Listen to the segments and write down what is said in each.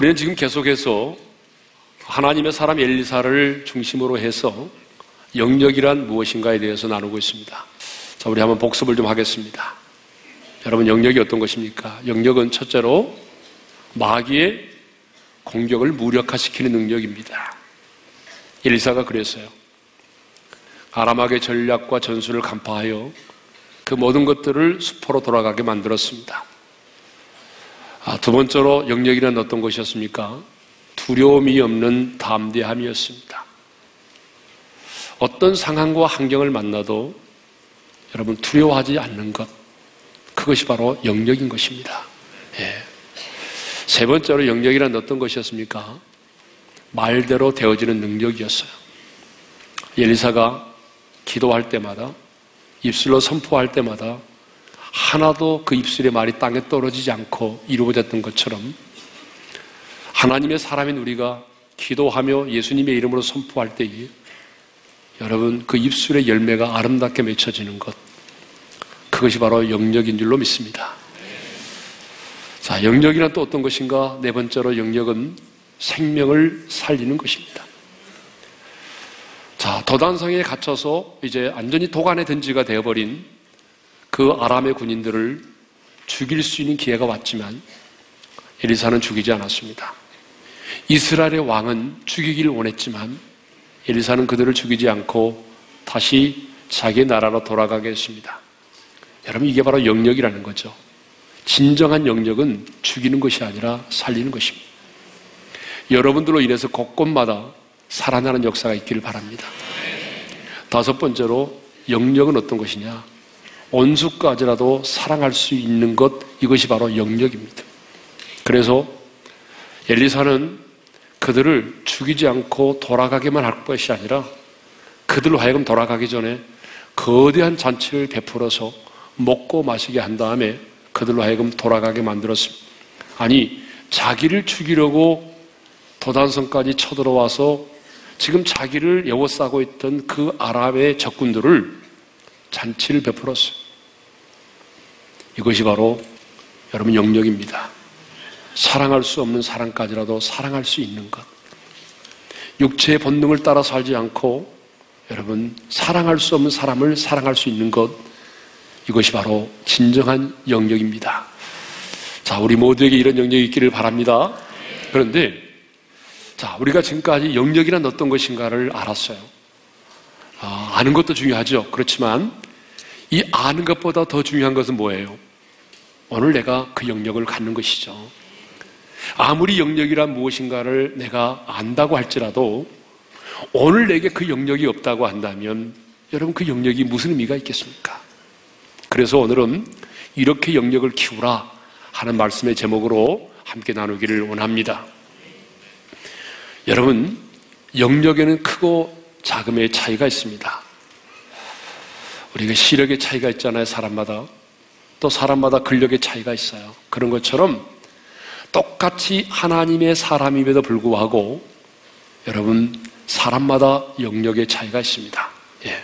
우리는 지금 계속해서 하나님의 사람 엘리사를 중심으로 해서 영역이란 무엇인가에 대해서 나누고 있습니다. 자, 우리 한번 복습을 좀 하겠습니다. 여러분, 영역이 어떤 것입니까? 영역은 첫째로 마귀의 공격을 무력화시키는 능력입니다. 엘리사가 그랬어요. 아람학의 전략과 전술을 간파하여 그 모든 것들을 수포로 돌아가게 만들었습니다. 아, 두 번째로 영역이란 어떤 것이었습니까? 두려움이 없는 담대함이었습니다. 어떤 상황과 환경을 만나도 여러분 두려워하지 않는 것, 그것이 바로 영역인 것입니다. 예. 세 번째로 영역이란 어떤 것이었습니까? 말대로 되어지는 능력이었어요. 엘리사가 기도할 때마다 입술로 선포할 때마다 하나도 그 입술의 말이 땅에 떨어지지 않고 이루어졌던 것처럼 하나님의 사람인 우리가 기도하며 예수님의 이름으로 선포할 때에 여러분 그 입술의 열매가 아름답게 맺혀지는 것 그것이 바로 영역인 줄로 믿습니다. 자, 영역이란 또 어떤 것인가? 네 번째로 영역은 생명을 살리는 것입니다. 자, 도단성에 갇혀서 이제 완전히 도간의 던지가 되어버린 그 아람의 군인들을 죽일 수 있는 기회가 왔지만 에리사는 죽이지 않았습니다. 이스라엘의 왕은 죽이길 원했지만 엘리사는 그들을 죽이지 않고 다시 자기 나라로 돌아가게 했습니다. 여러분 이게 바로 영역이라는 거죠. 진정한 영역은 죽이는 것이 아니라 살리는 것입니다. 여러분들로 인해서 곳곳마다 살아나는 역사가 있기를 바랍니다. 다섯 번째로 영역은 어떤 것이냐? 온수까지라도 사랑할 수 있는 것 이것이 바로 영역입니다. 그래서 엘리사는 그들을 죽이지 않고 돌아가게만 할 것이 아니라 그들로 하여금 돌아가기 전에 거대한 잔치를 베풀어서 먹고 마시게 한 다음에 그들로 하여금 돌아가게 만들었습니다. 아니, 자기를 죽이려고 도단성까지 쳐들어와서 지금 자기를 여워싸고 있던 그 아랍의 적군들을 잔치를 베풀었어요. 이것이 바로 여러분 영역입니다. 사랑할 수 없는 사랑까지라도 사랑할 수 있는 것. 육체의 본능을 따라 살지 않고 여러분 사랑할 수 없는 사람을 사랑할 수 있는 것. 이것이 바로 진정한 영역입니다. 자, 우리 모두에게 이런 영역이 있기를 바랍니다. 그런데 자, 우리가 지금까지 영역이란 어떤 것인가를 알았어요. 아, 아는 것도 중요하죠. 그렇지만 이 아는 것보다 더 중요한 것은 뭐예요? 오늘 내가 그 영역을 갖는 것이죠. 아무리 영역이란 무엇인가를 내가 안다고 할지라도 오늘 내게 그 영역이 없다고 한다면 여러분 그 영역이 무슨 의미가 있겠습니까? 그래서 오늘은 이렇게 영역을 키우라 하는 말씀의 제목으로 함께 나누기를 원합니다. 여러분, 영역에는 크고 작음의 차이가 있습니다. 우리가 시력의 차이가 있잖아요, 사람마다. 또 사람마다 근력의 차이가 있어요. 그런 것처럼 똑같이 하나님의 사람임에도 불구하고 여러분 사람마다 영역의 차이가 있습니다. 예.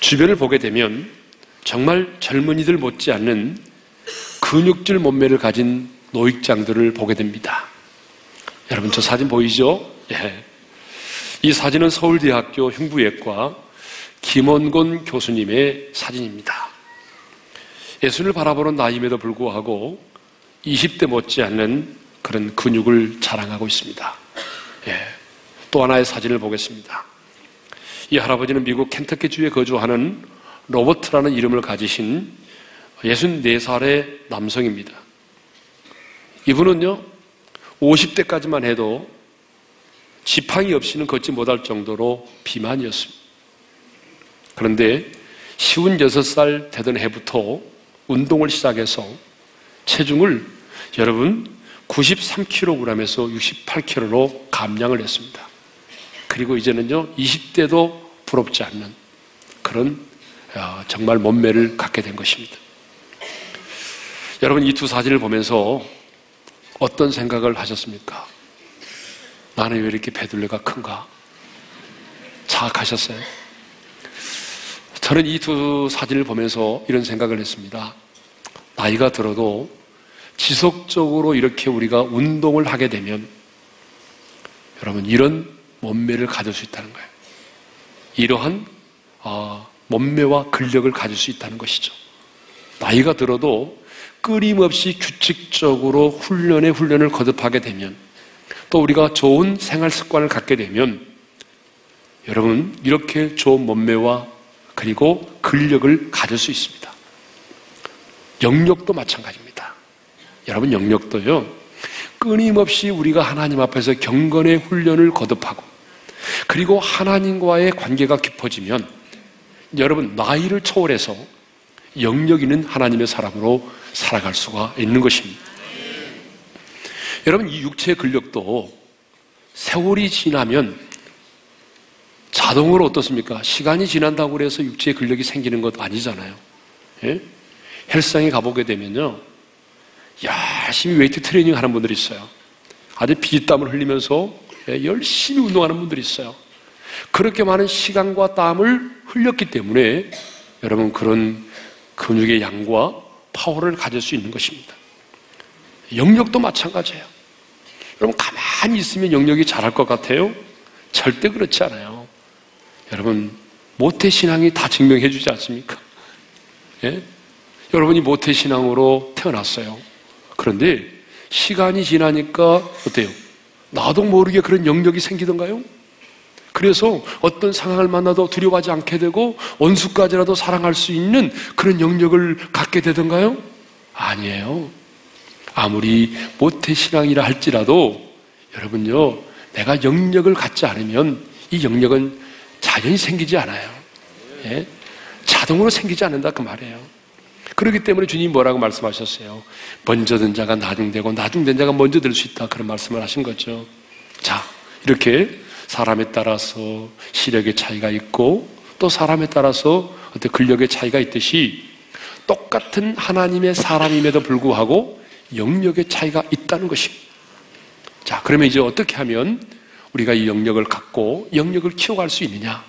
주변을 보게 되면 정말 젊은이들 못지않는 근육질 몸매를 가진 노익장들을 보게 됩니다. 여러분 저 사진 보이죠? 예. 이 사진은 서울대학교 흉부외과 김원곤 교수님의 사진입니다. 예수를 바라보는 나이임에도 불구하고 20대 못지않는 그런 근육을 자랑하고 있습니다. 예. 또 하나의 사진을 보겠습니다. 이 할아버지는 미국 켄터키주에 거주하는 로버트라는 이름을 가지신 64살의 남성입니다. 이분은요, 50대까지만 해도 지팡이 없이는 걷지 못할 정도로 비만이었습니다. 그런데 56살 되던 해부터 운동을 시작해서 체중을 여러분 93kg에서 68kg로 감량을 했습니다. 그리고 이제는요 20대도 부럽지 않는 그런 아, 정말 몸매를 갖게 된 것입니다. 여러분 이 두 사진을 보면서 어떤 생각을 하셨습니까? 나는 왜 이렇게 배둘레가 큰가? 자학하셨어요? 저는 이 두 사진을 보면서 이런 생각을 했습니다. 나이가 들어도 지속적으로 이렇게 우리가 운동을 하게 되면 여러분 이런 몸매를 가질 수 있다는 거예요. 이러한 어, 몸매와 근력을 가질 수 있다는 것이죠. 나이가 들어도 끊임없이 규칙적으로 훈련에 훈련을 거듭하게 되면 또 우리가 좋은 생활 습관을 갖게 되면 여러분 이렇게 좋은 몸매와 그리고 근력을 가질 수 있습니다. 영역도 마찬가지입니다. 여러분 영역도요. 끊임없이 우리가 하나님 앞에서 경건의 훈련을 거듭하고 그리고 하나님과의 관계가 깊어지면 여러분 나이를 초월해서 영역 있는 하나님의 사람으로 살아갈 수가 있는 것입니다. 여러분 이 육체의 근력도 세월이 지나면 자동으로 어떻습니까? 시간이 지난다고 해서 육체의 근력이 생기는 것 아니잖아요. 예? 헬스장에 가보게 되면요. 열심히 웨이트 트레이닝 하는 분들이 있어요. 아주 피땀을 흘리면서 예, 열심히 운동하는 분들이 있어요. 그렇게 많은 시간과 땀을 흘렸기 때문에 여러분 그런 근육의 양과 파워를 가질 수 있는 것입니다. 영력도 마찬가지예요. 여러분 가만히 있으면 영역이 잘할 것 같아요? 절대 그렇지 않아요. 여러분 모태 신앙이 다 증명해 주지 않습니까? 예? 여러분이 모태 신앙으로 태어났어요. 그런데 시간이 지나니까 어때요? 나도 모르게 그런 영역이 생기던가요? 그래서 어떤 상황을 만나도 두려워하지 않게 되고 원수까지라도 사랑할 수 있는 그런 영역을 갖게 되던가요? 아니에요. 아무리 모태 신앙이라 할지라도 여러분요, 내가 영역을 갖지 않으면 이 영역은 자연히 생기지 않아요. 예? 자동으로 생기지 않는다 그 말이에요. 그렇기 때문에 주님 뭐라고 말씀하셨어요? 먼저 든 자가 나중되고 나중된 자가 먼저 될 수 있다 그런 말씀을 하신 거죠. 자, 이렇게 사람에 따라서 시력의 차이가 있고 또 사람에 따라서 어떤 근력의 차이가 있듯이 똑같은 하나님의 사람임에도 불구하고 영역의 차이가 있다는 것입니다. 자, 그러면 이제 어떻게 하면 우리가 이 영역을 갖고 영역을 키워갈 수 있느냐?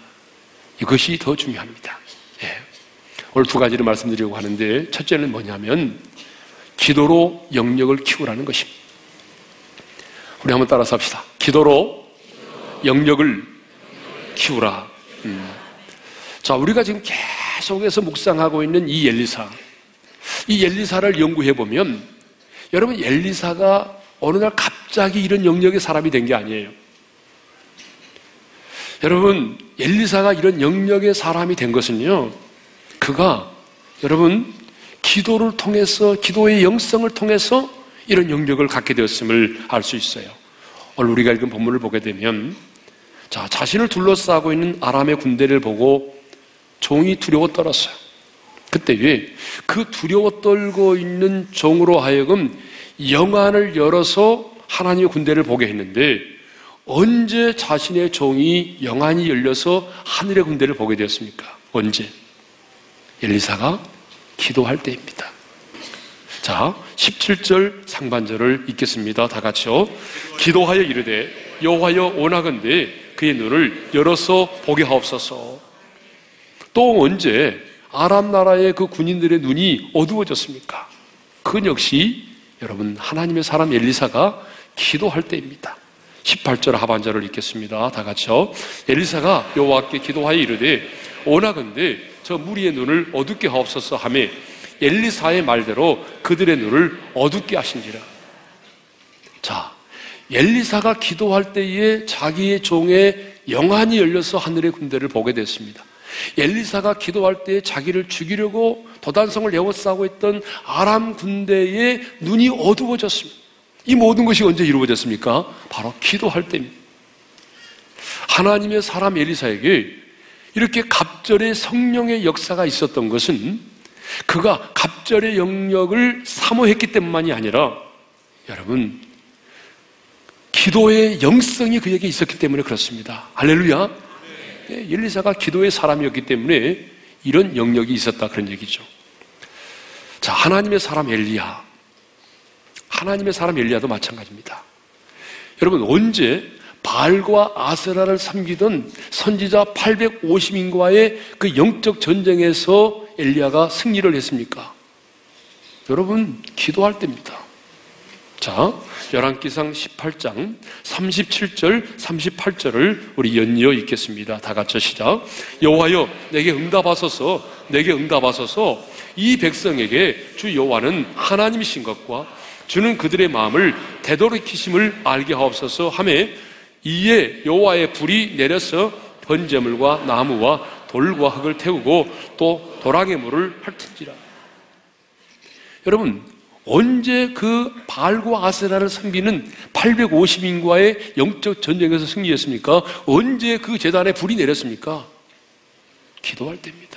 이것이 더 중요합니다. 예. 오늘 두 가지를 말씀드리려고 하는데 첫째는 뭐냐면 기도로 영역을 키우라는 것입니다. 우리 한번 따라서 합시다. 기도로 영역을 키우라. 음. 자, 우리가 지금 계속해서 묵상하고 있는 이 엘리사. 이 엘리사를 연구해 보면 여러분 엘리사가 어느 날 갑자기 이런 영역의 사람이 된 게 아니에요. 여러분 엘리사가 이런 영역의 사람이 된 것은요. 그가 여러분 기도를 통해서 기도의 영성을 통해서 이런 영역을 갖게 되었음을 알 수 있어요. 오늘 우리가 읽은 본문을 보게 되면 자, 자신을 둘러싸고 있는 아람의 군대를 보고 종이 두려워 떨었어요. 그때 왜? 그 두려워 떨고 있는 종으로 하여금 영안을 열어서 하나님의 군대를 보게 했는데 언제 자신의 종이 영안이 열려서 하늘의 군대를 보게 되었습니까? 언제? 엘리사가 기도할 때입니다. 자, 17절 상반절을 읽겠습니다. 다 같이요. 기도하여 이르되 여호와여 원하건대 그의 눈을 열어서 보게 하옵소서. 또 언제 아람 나라의 그 군인들의 눈이 어두워졌습니까? 그건 역시 여러분 하나님의 사람 엘리사가 기도할 때입니다. 18절 하반절을 읽겠습니다. 다 같이요. 엘리사가 여호와께 기도하여 이르되 오나건대 저 무리의 눈을 어둡게 하옵소서 하며 엘리사의 말대로 그들의 눈을 어둡게 하신지라. 자, 엘리사가 기도할 때에 자기의 종의 영안이 열려서 하늘의 군대를 보게 됐습니다. 엘리사가 기도할 때 자기를 죽이려고 도단성을 에워싸고 있던 아람 군대의 눈이 어두워졌습니다. 이 모든 것이 언제 이루어졌습니까? 바로 기도할 때입니다. 하나님의 사람 엘리사에게 이렇게 갑절의 성령의 역사가 있었던 것은 그가 갑절의 영역을 사모했기 때문만이 아니라 여러분 기도의 영성이 그에게 있었기 때문에 그렇습니다. 할렐루야. 네, 엘리사가 기도의 사람이었기 때문에 이런 영역이 있었다 그런 얘기죠. 자, 하나님의 사람 엘리야. 하나님의 사람 엘리야도 마찬가지입니다. 여러분 언제 바알과 아세라를 섬기던 선지자 850인과의 그 영적 전쟁에서 엘리야가 승리를 했습니까? 여러분 기도할 때입니다. 자, 열왕기상 18장 37절, 38절을 우리 연이어 읽겠습니다. 다 같이 시작. 여호와여, 내게 응답하소서, 내게 응답하소서. 이 백성에게 주 여호와는 하나님이신 것과 주는 그들의 마음을 되돌이키심을 알게 하옵소서 하매 이에 여호와의 불이 내려서 번제물과 나무와 돌과 흙을 태우고 또 도랑의 물을 핥은지라. 여러분, 언제 그 발과 아세라를 섬기는 850인과의 영적 전쟁에서 승리했습니까? 언제 그 재단에 불이 내렸습니까? 기도할 때입니다.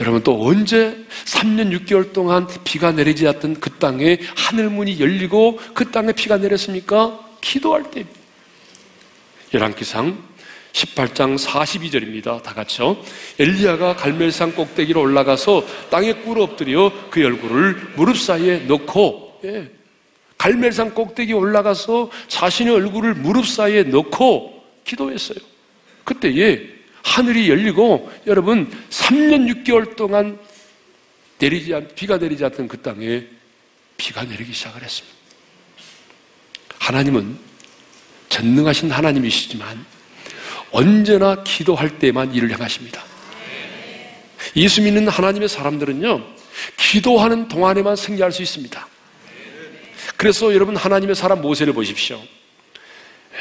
여러분 또 언제 3년 6개월 동안 비가 내리지 않던 그 땅에 하늘문이 열리고 그 땅에 비가 내렸습니까? 기도할 때입니다. 열왕기상 18장 42절입니다. 다 같이요. 엘리야가 갈멜산 꼭대기로 올라가서 땅에 꿇어 엎드려 그 얼굴을 무릎 사이에 넣고 예. 갈멜산 꼭대기 올라가서 자신의 얼굴을 무릎 사이에 넣고 기도했어요. 그때에 하늘이 열리고 여러분 3년 6개월 동안 내리지 않, 비가 내리지 않던 그 땅에 비가 내리기 시작을 했습니다. 하나님은 전능하신 하나님이시지만 언제나 기도할 때만 일을 행하십니다. 예수 믿는 하나님의 사람들은요, 기도하는 동안에만 승리할 수 있습니다. 그래서 여러분 하나님의 사람 모세를 보십시오.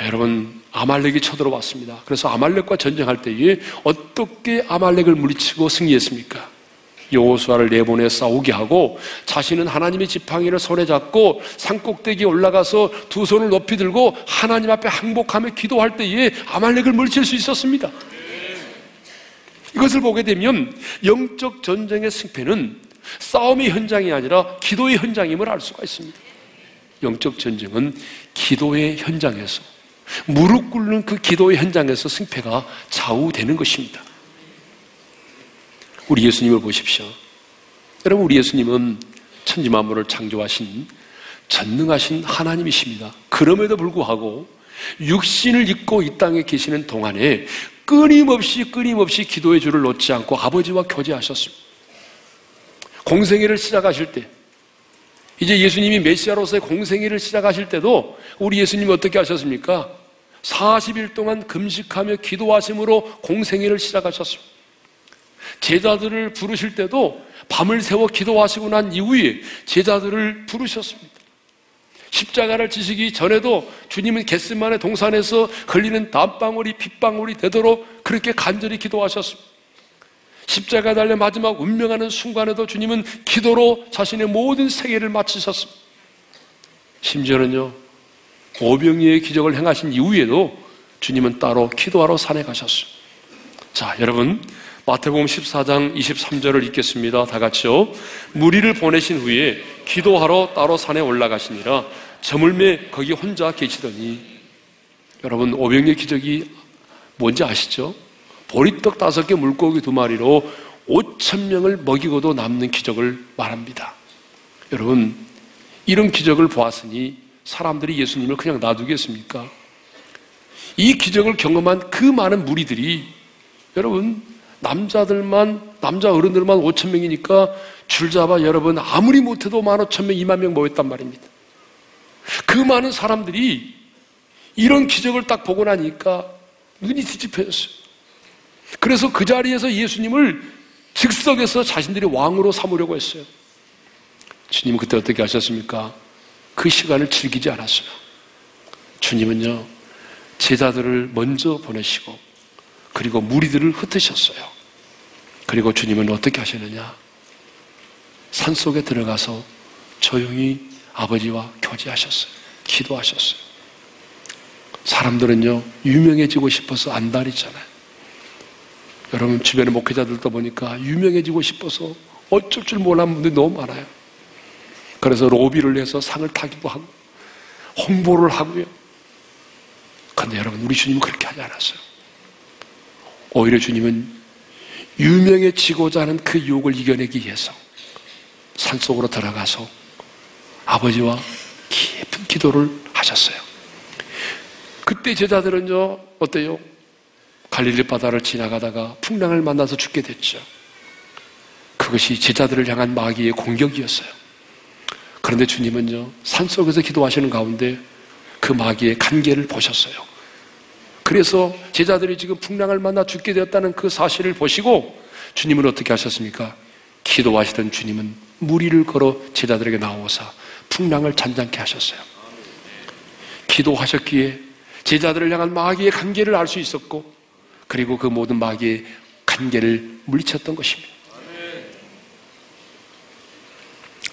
여러분 아말렉이 쳐들어왔습니다. 그래서 아말렉과 전쟁할 때에 어떻게 아말렉을 물리치고 승리했습니까? 여호수아를 내보내 싸우게 하고 자신은 하나님의 지팡이를 손에 잡고 산꼭대기에 올라가서 두 손을 높이 들고 하나님 앞에 항복하며 기도할 때에 아말렉을 물칠 수 있었습니다. 이것을 보게 되면 영적 전쟁의 승패는 싸움의 현장이 아니라 기도의 현장임을 알 수가 있습니다. 영적 전쟁은 기도의 현장에서 무릎 꿇는 그 기도의 현장에서 승패가 좌우되는 것입니다. 우리 예수님을 보십시오. 여러분, 우리 예수님은 천지 만물을 창조하신 전능하신 하나님이십니다. 그럼에도 불구하고 육신을 입고 이 땅에 계시는 동안에 끊임없이 끊임없이 기도의 줄을 놓지 않고 아버지와 교제하셨습니다. 공생애를 시작하실 때 이제 예수님이 메시아로서의 공생애를 시작하실 때도 우리 예수님이 어떻게 하셨습니까? 40일 동안 금식하며 기도하심으로 공생애를 시작하셨습니다. 제자들을 부르실 때도 밤을 새워 기도하시고 난 이후에 제자들을 부르셨습니다. 십자가를 지시기 전에도 주님은 겟스만의 동산에서 흘리는 땀방울이 핏방울이 되도록 그렇게 간절히 기도하셨습니다. 십자가 달려 마지막 운명하는 순간에도 주님은 기도로 자신의 모든 세계를 마치셨습니다. 심지어는요, 오병이의 기적을 행하신 이후에도 주님은 따로 기도하러 산에 가셨습니다. 자, 여러분, 마태복음 14장 23절을 읽겠습니다. 다 같이요. 무리를 보내신 후에 기도하러 따로 산에 올라가시니라 저물매 거기 혼자 계시더니 여러분 오병의 기적이 뭔지 아시죠? 보리떡 다섯 개 물고기 두 마리로 5천 명을 먹이고도 남는 기적을 말합니다. 여러분 이런 기적을 보았으니 사람들이 예수님을 그냥 놔두겠습니까? 이 기적을 경험한 그 많은 무리들이 여러분 남자들만 남자 어른들만 5천 명이니까 줄 잡아 여러분 아무리 못해도 만 오천 명, 2만 명 모였단 말입니다. 그 많은 사람들이 이런 기적을 딱 보고 나니까 눈이 뒤집혀졌어요. 그래서 그 자리에서 예수님을 즉석에서 자신들이 왕으로 삼으려고 했어요. 주님은 그때 어떻게 하셨습니까? 그 시간을 즐기지 않았어요. 주님은요, 제자들을 먼저 보내시고, 그리고 무리들을 흩으셨어요. 그리고 주님은 어떻게 하시느냐? 산 속에 들어가서 조용히 아버지와 교제하셨어요. 기도하셨어요. 사람들은요, 유명해지고 싶어서 안달이잖아요. 여러분, 주변의 목회자들도 보니까 유명해지고 싶어서 어쩔 줄 몰라는 분들이 너무 많아요. 그래서 로비를 해서 상을 타기도 하고, 홍보를 하고요. 근데 여러분, 우리 주님은 그렇게 하지 않았어요. 오히려 주님은 유명해지고자 하는 그 유혹을 이겨내기 위해서 산속으로 들어가서 아버지와 깊은 기도를 하셨어요. 그때 제자들은요, 어때요? 갈릴리 바다를 지나가다가 풍랑을 만나서 죽게 됐죠. 그것이 제자들을 향한 마귀의 공격이었어요. 그런데 주님은요, 산 속에서 기도하시는 가운데 그 마귀의 간계를 보셨어요. 그래서 제자들이 지금 풍랑을 만나 죽게 되었다는 그 사실을 보시고 주님은 어떻게 하셨습니까? 기도하시던 주님은 무리를 걸어 제자들에게 나오사 풍랑을 잔잔케 하셨어요. 기도하셨기에 제자들을 향한 마귀의 관계를 알 수 있었고 그리고 그 모든 마귀의 관계를 물리쳤던 것입니다.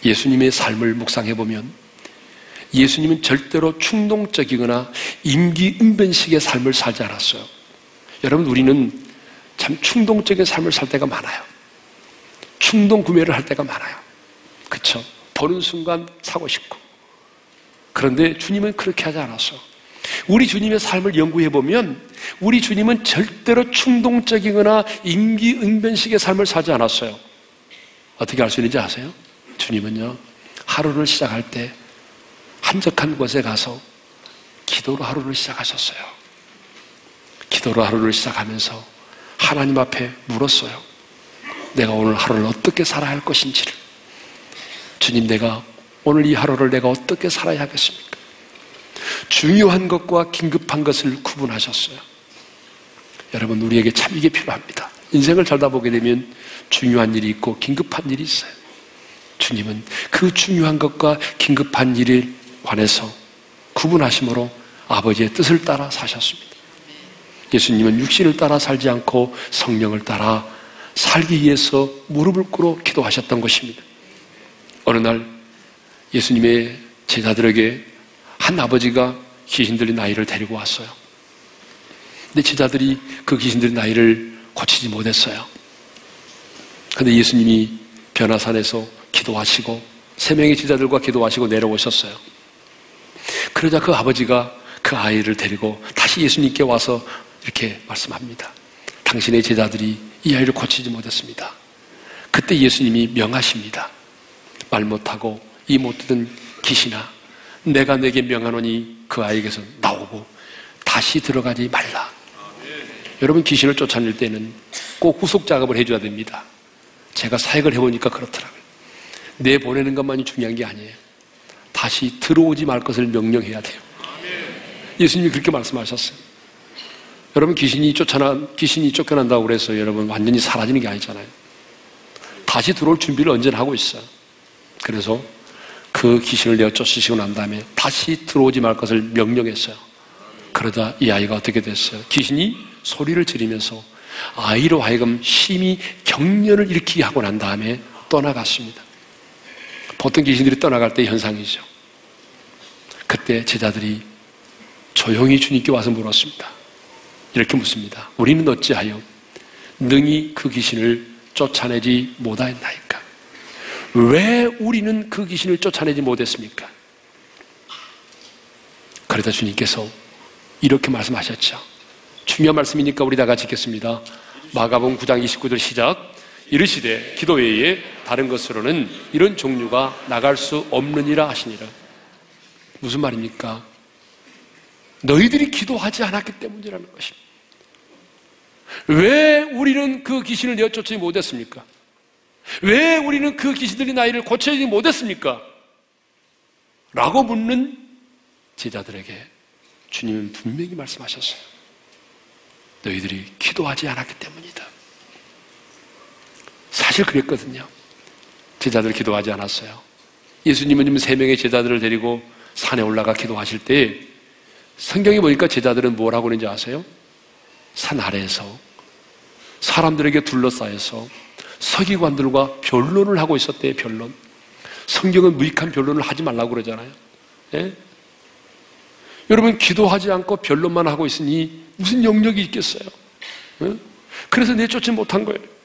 예수님의 삶을 묵상해 보면 예수님은 절대로 충동적이거나 임기응변식의 삶을 살지 않았어요. 여러분 우리는 참 충동적인 삶을 살 때가 많아요. 충동 구매를 할 때가 많아요. 그쵸? 보는 순간 사고 싶고. 그런데 주님은 그렇게 하지 않았어. 우리 주님의 삶을 연구해 보면 우리 주님은 절대로 충동적이거나 임기응변식의 삶을 살지 않았어요. 어떻게 알 수 있는지 아세요? 주님은요, 하루를 시작할 때 한적한 곳에 가서 기도로 하루를 시작하셨어요. 기도로 하루를 시작하면서 하나님 앞에 물었어요. 내가 오늘 하루를 어떻게 살아야 할 것인지를. 주님, 내가 오늘 이 하루를 내가 어떻게 살아야 하겠습니까? 중요한 것과 긴급한 것을 구분하셨어요. 여러분, 우리에게 참 이게 필요합니다. 인생을 살다 보게 되면 중요한 일이 있고 긴급한 일이 있어요. 주님은 그 중요한 것과 긴급한 일에 관해서 구분하심으로 아버지의 뜻을 따라 사셨습니다. 예수님은 육신을 따라 살지 않고 성령을 따라 살기 위해서 무릎을 꿇어 기도하셨던 것입니다. 어느 날 예수님의 제자들에게 한 아버지가 귀신 들린 아이를 데리고 왔어요. 근데 제자들이 그 귀신 들린 아이를 고치지 못했어요. 근데 예수님이 변화산에서 기도하시고 세 명의 제자들과 기도하시고 내려오셨어요. 그러자 그 아버지가 그 아이를 데리고 다시 예수님께 와서 이렇게 말씀합니다. 당신의 제자들이 이 아이를 고치지 못했습니다. 그때 예수님이 명하십니다. 말 못하고 이 못듣은 귀신아 내가 내게 명하노니 그 아이에게서 나오고 다시 들어가지 말라. 여러분 귀신을 쫓아낼 때는 꼭 후속 작업을 해줘야 됩니다. 제가 사역을 해보니까 그렇더라고요. 내 보내는 것만이 중요한 게 아니에요. 다시 들어오지 말 것을 명령해야 돼요. 예수님이 그렇게 말씀하셨어요. 여러분 귀신이 쫓아나 귀신이 쫓겨난다고 그래서 여러분 완전히 사라지는 게 아니잖아요. 다시 들어올 준비를 언제나 하고 있어요. 그래서 그 귀신을 내어 쫓으시고 난 다음에 다시 들어오지 말 것을 명령했어요. 그러다 이 아이가 어떻게 됐어요? 귀신이 소리를 지르면서 아이로 하여금 심히 경련을 일으키게 하고 난 다음에 떠나갔습니다. 보통 귀신들이 떠나갈 때 현상이죠. 그때 제자들이 조용히 주님께 와서 물었습니다. 이렇게 묻습니다. 우리는 어찌하여 능히 그 귀신을 쫓아내지 못하였나이까? 왜 우리는 그 귀신을 쫓아내지 못했습니까? 그러다 주님께서 이렇게 말씀하셨죠. 중요한 말씀이니까 우리 다 같이 읽겠습니다. 마가봉 9장 29절 시작. 이르시되 기도 외에 다른 것으로는 이런 종류가 나갈 수 없느니라 하시니라. 무슨 말입니까? 너희들이 기도하지 않았기 때문이라는 것입니다. 왜 우리는 그 귀신을 내어쫓지 못했습니까? 왜 우리는 그 귀신들이 나이를 고쳐지 못했습니까? 라고 묻는 제자들에게 주님은 분명히 말씀하셨어요. 너희들이 기도하지 않았기 때문이다. 사실 그랬거든요. 제자들 기도하지 않았어요. 예수님은 세 명의 제자들을 데리고 산에 올라가 기도하실 때 성경에 보니까 제자들은 뭘 하고 있는지 아세요? 산 아래에서 사람들에게 둘러싸여서 서기관들과 변론을 하고 있었대요, 변론. 성경은 무익한 변론을 하지 말라고 그러잖아요. 예? 여러분, 기도하지 않고 변론만 하고 있으니 무슨 영역이 있겠어요? 예? 그래서 내쫓지 못한 거예요.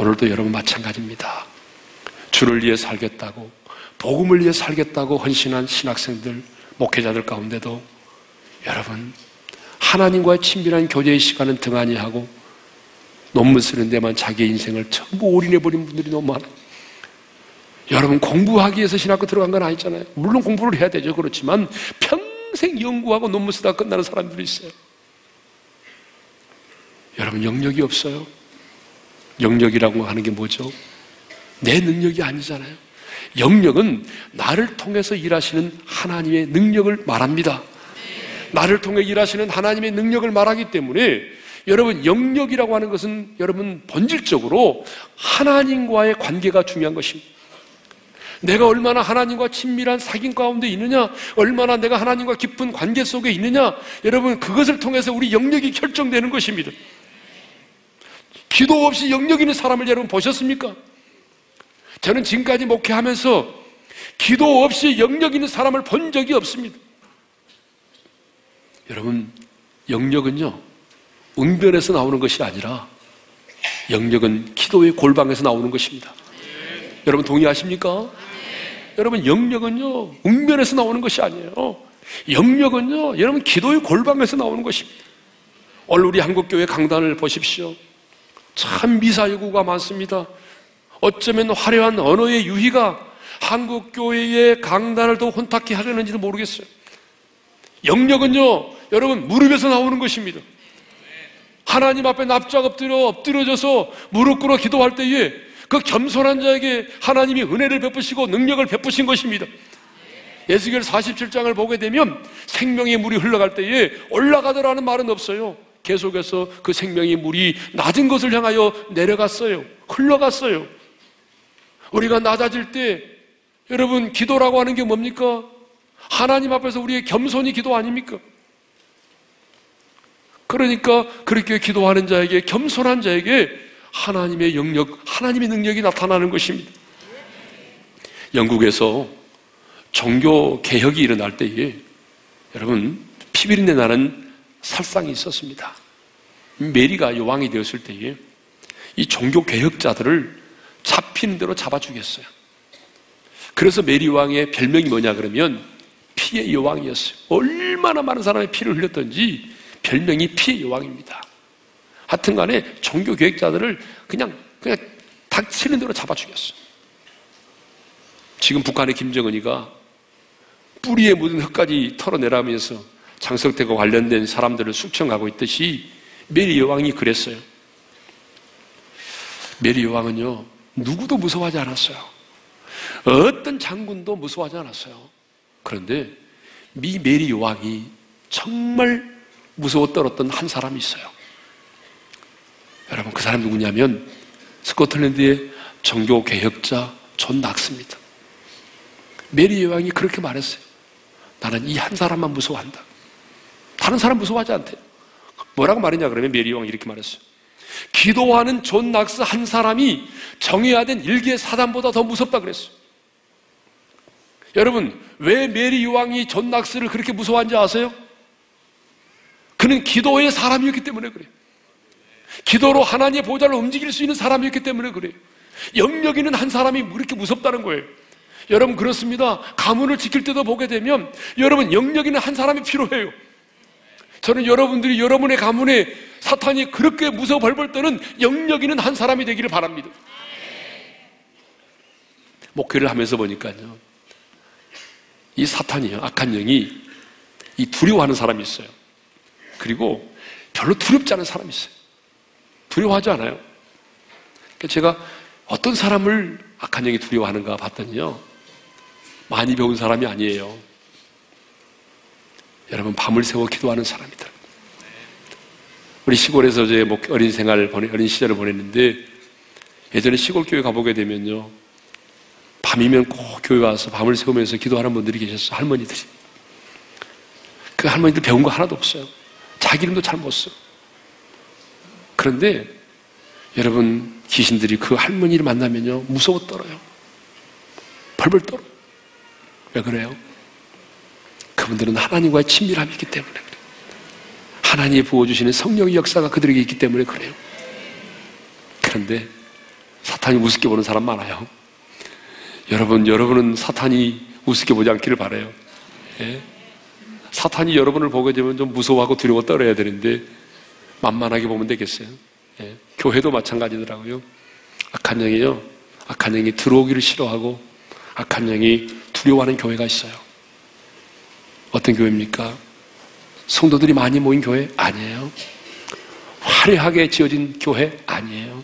오늘도 여러분 마찬가지입니다. 주를 위해 살겠다고, 복음을 위해 살겠다고 헌신한 신학생들, 목회자들 가운데도 여러분, 하나님과의 친밀한 교제의 시간은 등한히 하고 논문 쓰는 데만 자기 인생을 전부 올인해버린 분들이 너무 많아요. 여러분 공부하기 위해서 신학교 들어간 건 아니잖아요. 물론 공부를 해야 되죠. 그렇지만 평생 연구하고 논문 쓰다 끝나는 사람들이 있어요. 여러분 영역이 없어요. 영역이라고 하는 게 뭐죠? 내 능력이 아니잖아요. 영역은 나를 통해서 일하시는 하나님의 능력을 말합니다. 나를 통해 일하시는 하나님의 능력을 말하기 때문에 여러분 영역이라고 하는 것은 여러분 본질적으로 하나님과의 관계가 중요한 것입니다. 내가 얼마나 하나님과 친밀한 사귐 가운데 있느냐, 얼마나 내가 하나님과 깊은 관계 속에 있느냐, 여러분 그것을 통해서 우리 영역이 결정되는 것입니다. 기도 없이 영역 있는 사람을 여러분 보셨습니까? 저는 지금까지 목회하면서 기도 없이 영역 있는 사람을 본 적이 없습니다. 여러분, 영역은요, 응변에서 나오는 것이 아니라 영역은 기도의 골방에서 나오는 것입니다. 여러분 동의하십니까? 여러분 영역은요, 응변에서 나오는 것이 아니에요. 영역은요, 여러분 기도의 골방에서 나오는 것입니다. 오늘 우리 한국교회 강단을 보십시오. 참 미사여구가 많습니다. 어쩌면 화려한 언어의 유희가 한국 교회의 강단을 더 혼탁히 하려는지도 모르겠어요. 영역은요, 여러분, 무릎에서 나오는 것입니다. 하나님 앞에 납작 엎드려, 엎드려져서 무릎 꿇어 기도할 때에 그 겸손한 자에게 하나님이 은혜를 베푸시고 능력을 베푸신 것입니다. 예수결 47장을 보게 되면 생명의 물이 흘러갈 때에 올라가더라는 말은 없어요. 계속해서 그 생명의 물이 낮은 것을 향하여 내려갔어요. 흘러갔어요. 우리가 낮아질 때 여러분 기도라고 하는 게 뭡니까? 하나님 앞에서 우리의 겸손이 기도 아닙니까? 그러니까 그렇게 기도하는 자에게 겸손한 자에게 하나님의 영역, 하나님의 능력이 나타나는 것입니다. 영국에서 종교 개혁이 일어날 때에 여러분 피비린내 나는 살상이 있었습니다. 메리가 여왕이 되었을 때에 이 종교 개혁자들을 잡히는 대로 잡아 죽였어요. 그래서 메리 왕의 별명이 뭐냐 그러면 피의 여왕이었어요. 얼마나 많은 사람의 피를 흘렸던지 별명이 피의 여왕입니다. 하여튼 간에 종교 개혁자들을 그냥, 그냥 닥치는 대로 잡아 죽였어요. 지금 북한의 김정은이가 뿌리에 묻은 흙까지 털어내라면서 장성택과 관련된 사람들을 숙청하고 있듯이 메리 여왕이 그랬어요. 메리 여왕은요, 누구도 무서워하지 않았어요. 어떤 장군도 무서워하지 않았어요. 그런데 미 메리 여왕이 정말 무서워 떨었던 한 사람이 있어요. 여러분, 그 사람 누구냐면 스코틀랜드의 종교 개혁자 존 낙스입니다. 메리 여왕이 그렇게 말했어요. 나는 이 한 사람만 무서워한다. 다른 사람 무서워하지 않대. 뭐라고 말했냐 그러면 메리 여왕이 이렇게 말했어요. 기도하는 존 낙스 한 사람이 정예화된 일개 사단보다 더 무섭다 그랬어요. 여러분, 왜 메리 여왕이 존 낙스를 그렇게 무서워한지 아세요? 그는 기도의 사람이었기 때문에 그래요. 기도로 하나님의 보좌를 움직일 수 있는 사람이었기 때문에 그래요. 영력 있는 한 사람이 그렇게 무섭다는 거예요. 여러분 그렇습니다. 가문을 지킬 때도 보게 되면 여러분 영력 있는 한 사람이 필요해요. 저는 여러분들이 여러분의 가문에 사탄이 그렇게 무서워 벌벌 떠는 영력 있는 한 사람이 되기를 바랍니다. 목회를 하면서 보니까요. 이 사탄이요. 악한 영이 이 두려워하는 사람이 있어요. 그리고 별로 두렵지 않은 사람이 있어요. 두려워하지 않아요. 그러니까 제가 어떤 사람을 악한 영이 두려워하는가 봤더니요. 많이 배운 사람이 아니에요. 여러분, 밤을 새워 기도하는 사람이다. 우리 시골에서 제 어린 생활, 어린 시절을 보냈는데 예전에 시골 교회 가보게 되면요. 밤이면 꼭 교회 와서 밤을 새우면서 기도하는 분들이 계셨어. 할머니들이. 그 할머니들 배운 거 하나도 없어요. 자기 이름도 잘 못 써. 그런데 여러분 귀신들이 그 할머니를 만나면요 무서워 떨어요. 벌벌 떨어. 왜 그래요? 그분들은 하나님과의 친밀함이 있기 때문에. 하나님이 부어주시는 성령의 역사가 그들에게 있기 때문에 그래요. 그런데 사탄이 우습게 보는 사람 많아요. 여러분, 여러분은 사탄이 우습게 보지 않기를 바래요. 예? 사탄이 여러분을 보게 되면 좀 무서워하고 두려워 떨어야 되는데 만만하게 보면 되겠어요. 예. 교회도 마찬가지더라고요. 악한 영이요. 악한 영이 들어오기를 싫어하고 악한 영이 두려워하는 교회가 있어요. 어떤 교회입니까? 성도들이 많이 모인 교회 아니에요. 화려하게 지어진 교회 아니에요.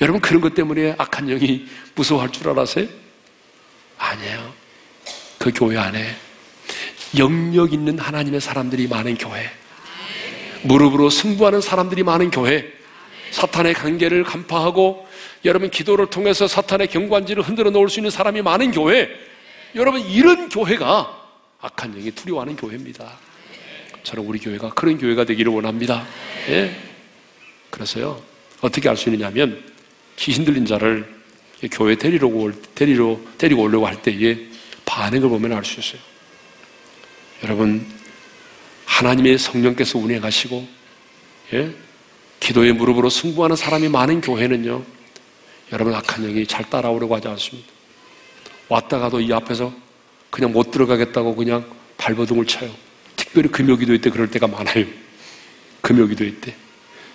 여러분 그런 것 때문에 악한 영이 무서워할 줄 알았어요? 아니에요. 그 교회 안에 영역 있는 하나님의 사람들이 많은 교회. 무릎으로 승부하는 사람들이 많은 교회. 사탄의 관계를 간파하고 여러분 기도를 통해서 사탄의 경관지를 흔들어 놓을 수 있는 사람이 많은 교회. 여러분 이런 교회가 악한 영이 두려워하는 교회입니다. 저는 우리 교회가 그런 교회가 되기를 원합니다. 예? 그래서요 어떻게 알 수 있느냐면 귀신 들린 자를 교회 데리러 데리러 데리고 오려고 할 때에 반응을 보면 알 수 있어요. 여러분 하나님의 성령께서 운행하시고 예? 기도의 무릎으로 승부하는 사람이 많은 교회는요. 여러분 악한 영이 잘 따라오려고 하지 않습니다. 왔다 가도 이 앞에서 그냥 못 들어가겠다고 그냥 발버둥을 쳐요. 특별히 금요기도회 때 그럴 때가 많아요. 금요기도회 때.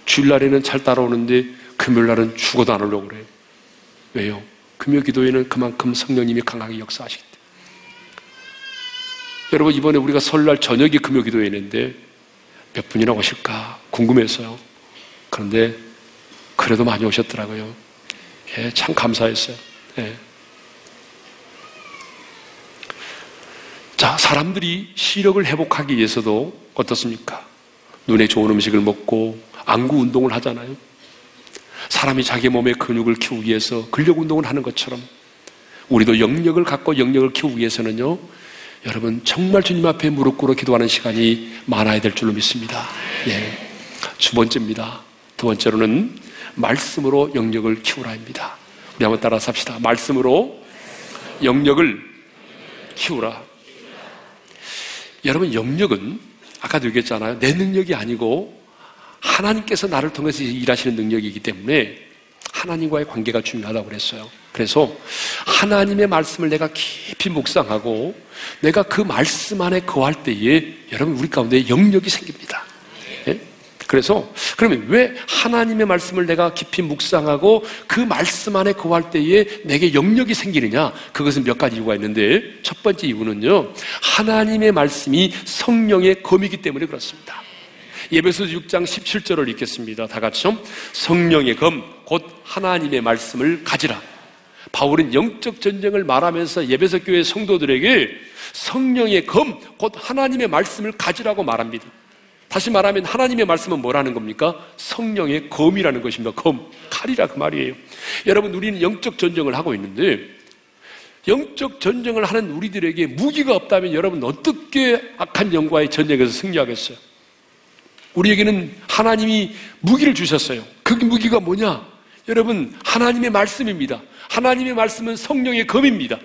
주일날에는 잘 따라오는데 금요일날은 죽어도 안 오려고 그래요. 왜요? 금요기도회는 그만큼 성령님이 강하게 역사하시기 때문에. 여러분 이번에 우리가 설날 저녁에 금요기도회인데 몇 분이나 오실까 궁금해서요. 그런데 그래도 많이 오셨더라고요. 예, 참 감사했어요. 예. 자, 사람들이 시력을 회복하기 위해서도 어떻습니까? 눈에 좋은 음식을 먹고 안구 운동을 하잖아요. 사람이 자기 몸의 근육을 키우기 위해서 근력 운동을 하는 것처럼 우리도 영역을 갖고 영역을 키우기 위해서는요, 여러분 정말 주님 앞에 무릎 꿇어 기도하는 시간이 많아야 될 줄로 믿습니다. 예. 두 번째입니다. 두 번째로는 말씀으로 영역을 키우라입니다. 우리 한번 따라서 합시다. 말씀으로 영역을 키우라. 여러분, 영역은 아까도 얘기했잖아요. 내 능력이 아니고 하나님께서 나를 통해서 일하시는 능력이기 때문에 하나님과의 관계가 중요하다고 그랬어요. 그래서 하나님의 말씀을 내가 깊이 묵상하고 내가 그 말씀 안에 거할 때에 여러분 우리 가운데 영역이 생깁니다. 예? 그래서 그러면 왜 하나님의 말씀을 내가 깊이 묵상하고 그 말씀 안에 거할 때에 내게 영역이 생기느냐? 그것은 몇 가지 이유가 있는데 첫 번째 이유는요. 하나님의 말씀이 성령의 검이기 때문에 그렇습니다. 예배소 6장 17절을 읽겠습니다. 다 같이요. 성령의 검, 곧 하나님의 말씀을 가지라. 바울은 영적 전쟁을 말하면서 예배석 교회 성도들에게 성령의 검, 곧 하나님의 말씀을 가지라고 말합니다. 다시 말하면 하나님의 말씀은 뭐라는 겁니까? 성령의 검이라는 것입니다. 검, 칼이라 그 말이에요. 여러분, 우리는 영적 전쟁을 하고 있는데, 영적 전쟁을 하는 우리들에게 무기가 없다면 여러분 어떻게 악한 영과의 전쟁에서 승리하겠어요? 우리에게는 하나님이 무기를 주셨어요. 그 무기가 뭐냐? 여러분, 하나님의 말씀입니다. 하나님의 말씀은 성령의 검입니다.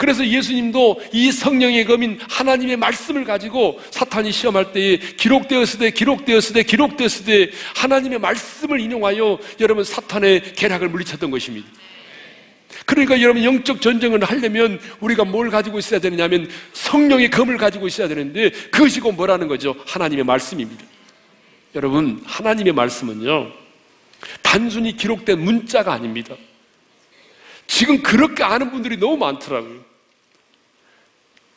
그래서 예수님도 이 성령의 검인 하나님의 말씀을 가지고 사탄이 시험할 때에 기록되었으되 기록되었으되 기록되었으되 하나님의 말씀을 인용하여 여러분 사탄의 계략을 물리쳤던 것입니다. 그러니까 여러분 영적 전쟁을 하려면 우리가 뭘 가지고 있어야 되느냐면 성령의 검을 가지고 있어야 되는데 그것이 곧 뭐라는 거죠? 하나님의 말씀입니다. 여러분 하나님의 말씀은요 단순히 기록된 문자가 아닙니다. 지금 그렇게 아는 분들이 너무 많더라고요.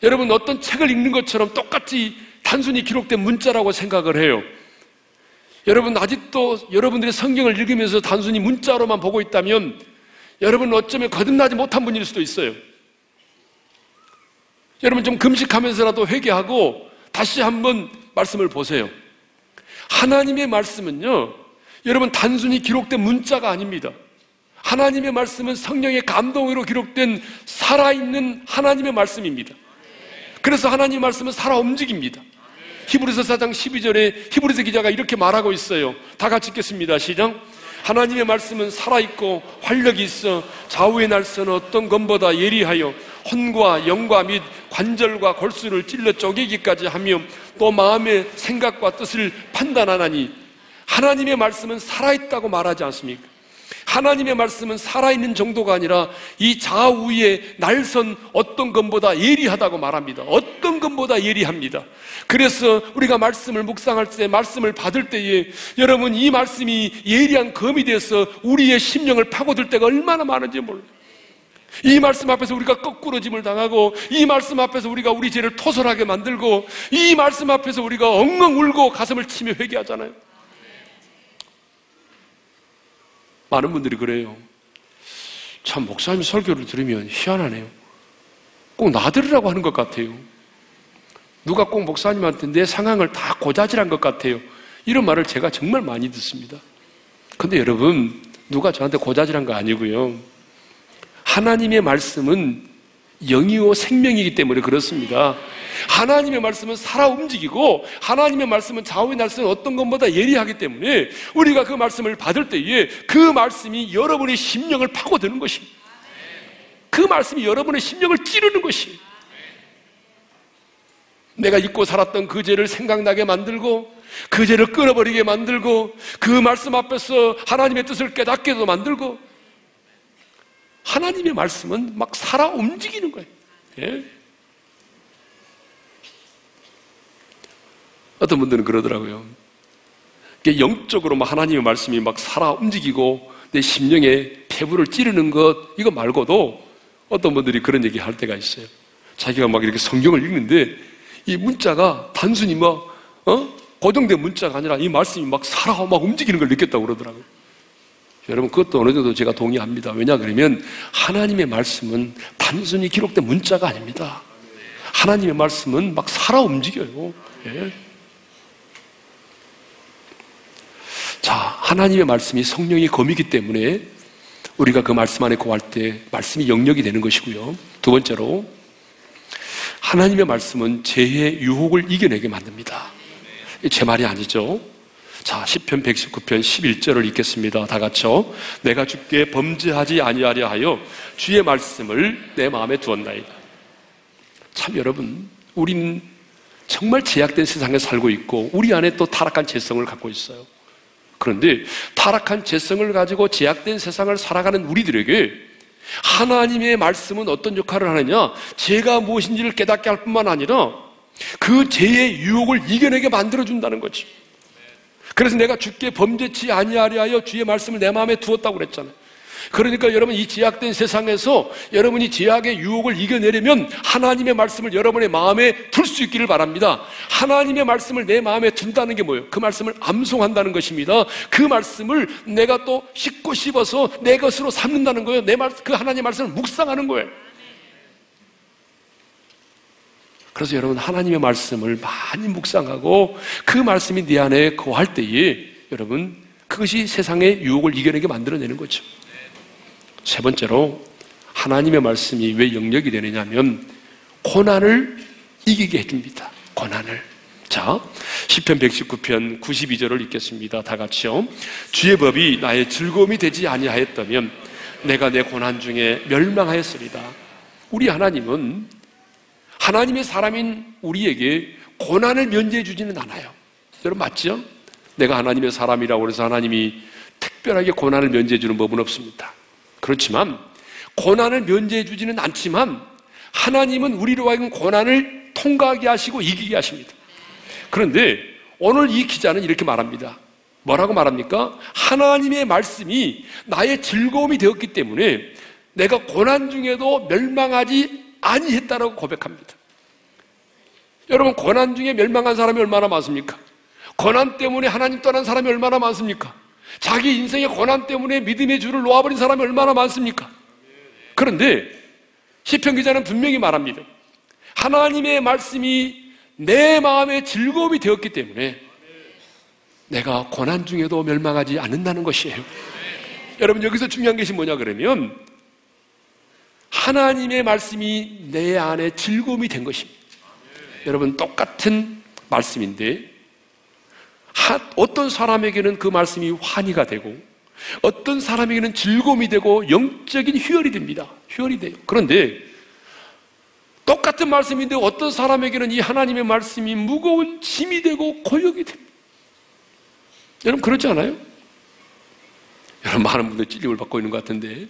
여러분 어떤 책을 읽는 것처럼 똑같이 단순히 기록된 문자라고 생각을 해요. 여러분 아직도 여러분들이 성경을 읽으면서 단순히 문자로만 보고 있다면 여러분 어쩌면 거듭나지 못한 분일 수도 있어요. 여러분 좀 금식하면서라도 회개하고 다시 한번 말씀을 보세요. 하나님의 말씀은요, 여러분 단순히 기록된 문자가 아닙니다. 하나님의 말씀은 성령의 감동으로 기록된 살아있는 하나님의 말씀입니다. 그래서 하나님 말씀은 살아 움직입니다. 히브리서 4장 12절에 히브리서 기자가 이렇게 말하고 있어요. 다 같이 읽겠습니다. 시작. 하나님의 말씀은 살아있고 활력이 있어 좌우의 날선 어떤 것보다 예리하여 혼과 영과 및 관절과 골수를 찔러 쪼개기까지 하며 또 마음의 생각과 뜻을 판단하나니 하나님의 말씀은 살아있다고 말하지 않습니까? 하나님의 말씀은 살아있는 정도가 아니라 이 좌우의 날선 어떤 것보다 예리하다고 말합니다. 어떤 것보다 예리합니다. 그래서 우리가 말씀을 묵상할 때, 말씀을 받을 때에 여러분 이 말씀이 예리한 검이 되어서 우리의 심령을 파고들 때가 얼마나 많은지 몰라요. 이 말씀 앞에서 우리가 거꾸러짐을 당하고 이 말씀 앞에서 우리가 우리 죄를 토설하게 만들고 이 말씀 앞에서 우리가 엉엉 울고 가슴을 치며 회개하잖아요. 많은 분들이 그래요. 참, 목사님 설교를 들으면 희한하네요. 꼭 나들으라고 하는 것 같아요. 누가 꼭 목사님한테 내 상황을 다 고자질한 것 같아요. 이런 말을 제가 정말 많이 듣습니다. 근데 여러분, 누가 저한테 고자질한 거 아니고요. 하나님의 말씀은 영이요 생명이기 때문에 그렇습니다. 하나님의 말씀은 살아 움직이고 하나님의 말씀은 좌우의 날씨는 어떤 것보다 예리하기 때문에 우리가 그 말씀을 받을 때에 그 말씀이 여러분의 심령을 파고드는 것입니다. 그 말씀이 여러분의 심령을 찌르는 것이 내가 잊고 살았던 그 죄를 생각나게 만들고 그 죄를 끊어버리게 만들고 그 말씀 앞에서 하나님의 뜻을 깨닫게도 만들고 하나님의 말씀은 막 살아 움직이는 거예요. 예? 어떤 분들은 그러더라고요. 영적으로 막 하나님의 말씀이 막 살아 움직이고 내 심령에 폐부를 찌르는 것 이거 말고도 어떤 분들이 그런 얘기 할 때가 있어요. 자기가 막 이렇게 성경을 읽는데 이 문자가 단순히 막 어? 고정된 문자가 아니라 이 말씀이 막 살아 막 움직이는 걸 느꼈다고 그러더라고요. 여러분 그것도 어느 정도 제가 동의합니다. 왜냐 그러면 하나님의 말씀은 단순히 기록된 문자가 아닙니다. 하나님의 말씀은 막 살아 움직여요. 예. 자, 하나님의 말씀이 성령이 검이기 때문에 우리가 그 말씀 안에 거할 때 말씀이 영역이 되는 것이고요. 두 번째로 하나님의 말씀은 죄의 유혹을 이겨내게 만듭니다. 제 말이 아니죠. 자, 10편 119편 11절을 읽겠습니다. 다 같이요. 내가 주께 범죄하지 아니하려 하여 주의 말씀을 내 마음에 두었나이다. 참 여러분, 우리는 정말 제약된 세상에 살고 있고 우리 안에 또 타락한 재성을 갖고 있어요. 그런데 타락한 재성을 가지고 제약된 세상을 살아가는 우리들에게 하나님의 말씀은 어떤 역할을 하느냐? 죄가 무엇인지를 깨닫게 할 뿐만 아니라 그 죄의 유혹을 이겨내게 만들어 준다는 거지. 그래서 내가 주께 범죄치 아니하려 하여 주의 말씀을 내 마음에 두었다고 그랬잖아요. 그러니까 여러분 이 제약된 세상에서 여러분이 제약의 유혹을 이겨내려면 하나님의 말씀을 여러분의 마음에 둘 수 있기를 바랍니다. 하나님의 말씀을 내 마음에 둔다는 게 뭐예요? 그 말씀을 암송한다는 것입니다. 그 말씀을 내가 또 씻고 씹어서 내 것으로 삼는다는 거예요. 내 말, 그 하나님의 말씀을 묵상하는 거예요. 그래서 여러분 하나님의 말씀을 많이 묵상하고 그 말씀이 내 안에 거할 때에 여러분 그것이 세상의 유혹을 이겨내게 만들어내는 거죠. 세 번째로 하나님의 말씀이 왜 영역이 되느냐면 고난을 이기게 해줍니다. 고난을. 자, 10편 119편 92절을 읽겠습니다. 다 같이요. 주의 법이 나의 즐거움이 되지 아니하였다면 내가 내 고난 중에 멸망하였으리다. 우리 하나님은 하나님의 사람인 우리에게 고난을 면제해 주지는 않아요. 여러분 맞죠? 내가 하나님의 사람이라고 해서 하나님이 특별하게 고난을 면제해 주는 법은 없습니다. 그렇지만 고난을 면제해 주지는 않지만 하나님은 우리로 하여금 고난을 통과하게 하시고 이기게 하십니다. 그런데 오늘 이 기자는 이렇게 말합니다. 뭐라고 말합니까? 하나님의 말씀이 나의 즐거움이 되었기 때문에 내가 고난 중에도 멸망하지 아니했다라고 고백합니다. 여러분 고난 중에 멸망한 사람이 얼마나 많습니까? 고난 때문에 하나님 떠난 사람이 얼마나 많습니까? 자기 인생의 고난 때문에 믿음의 줄을 놓아버린 사람이 얼마나 많습니까? 그런데 시편 기자는 분명히 말합니다. 하나님의 말씀이 내 마음의 즐거움이 되었기 때문에 내가 고난 중에도 멸망하지 않는다는 것이에요. 여러분 여기서 중요한 것이 뭐냐 그러면 하나님의 말씀이 내 안에 즐거움이 된 것입니다. 여러분 똑같은 말씀인데 어떤 사람에게는 그 말씀이 환희가 되고 어떤 사람에게는 즐거움이 되고 영적인 휴열이 됩니다. 휴열이 돼요. 그런데 똑같은 말씀인데 어떤 사람에게는 이 하나님의 말씀이 무거운 짐이 되고 고역이 됩니다. 여러분 그렇지 않아요? 여러분 많은 분들 찔림을 받고 있는 것 같은데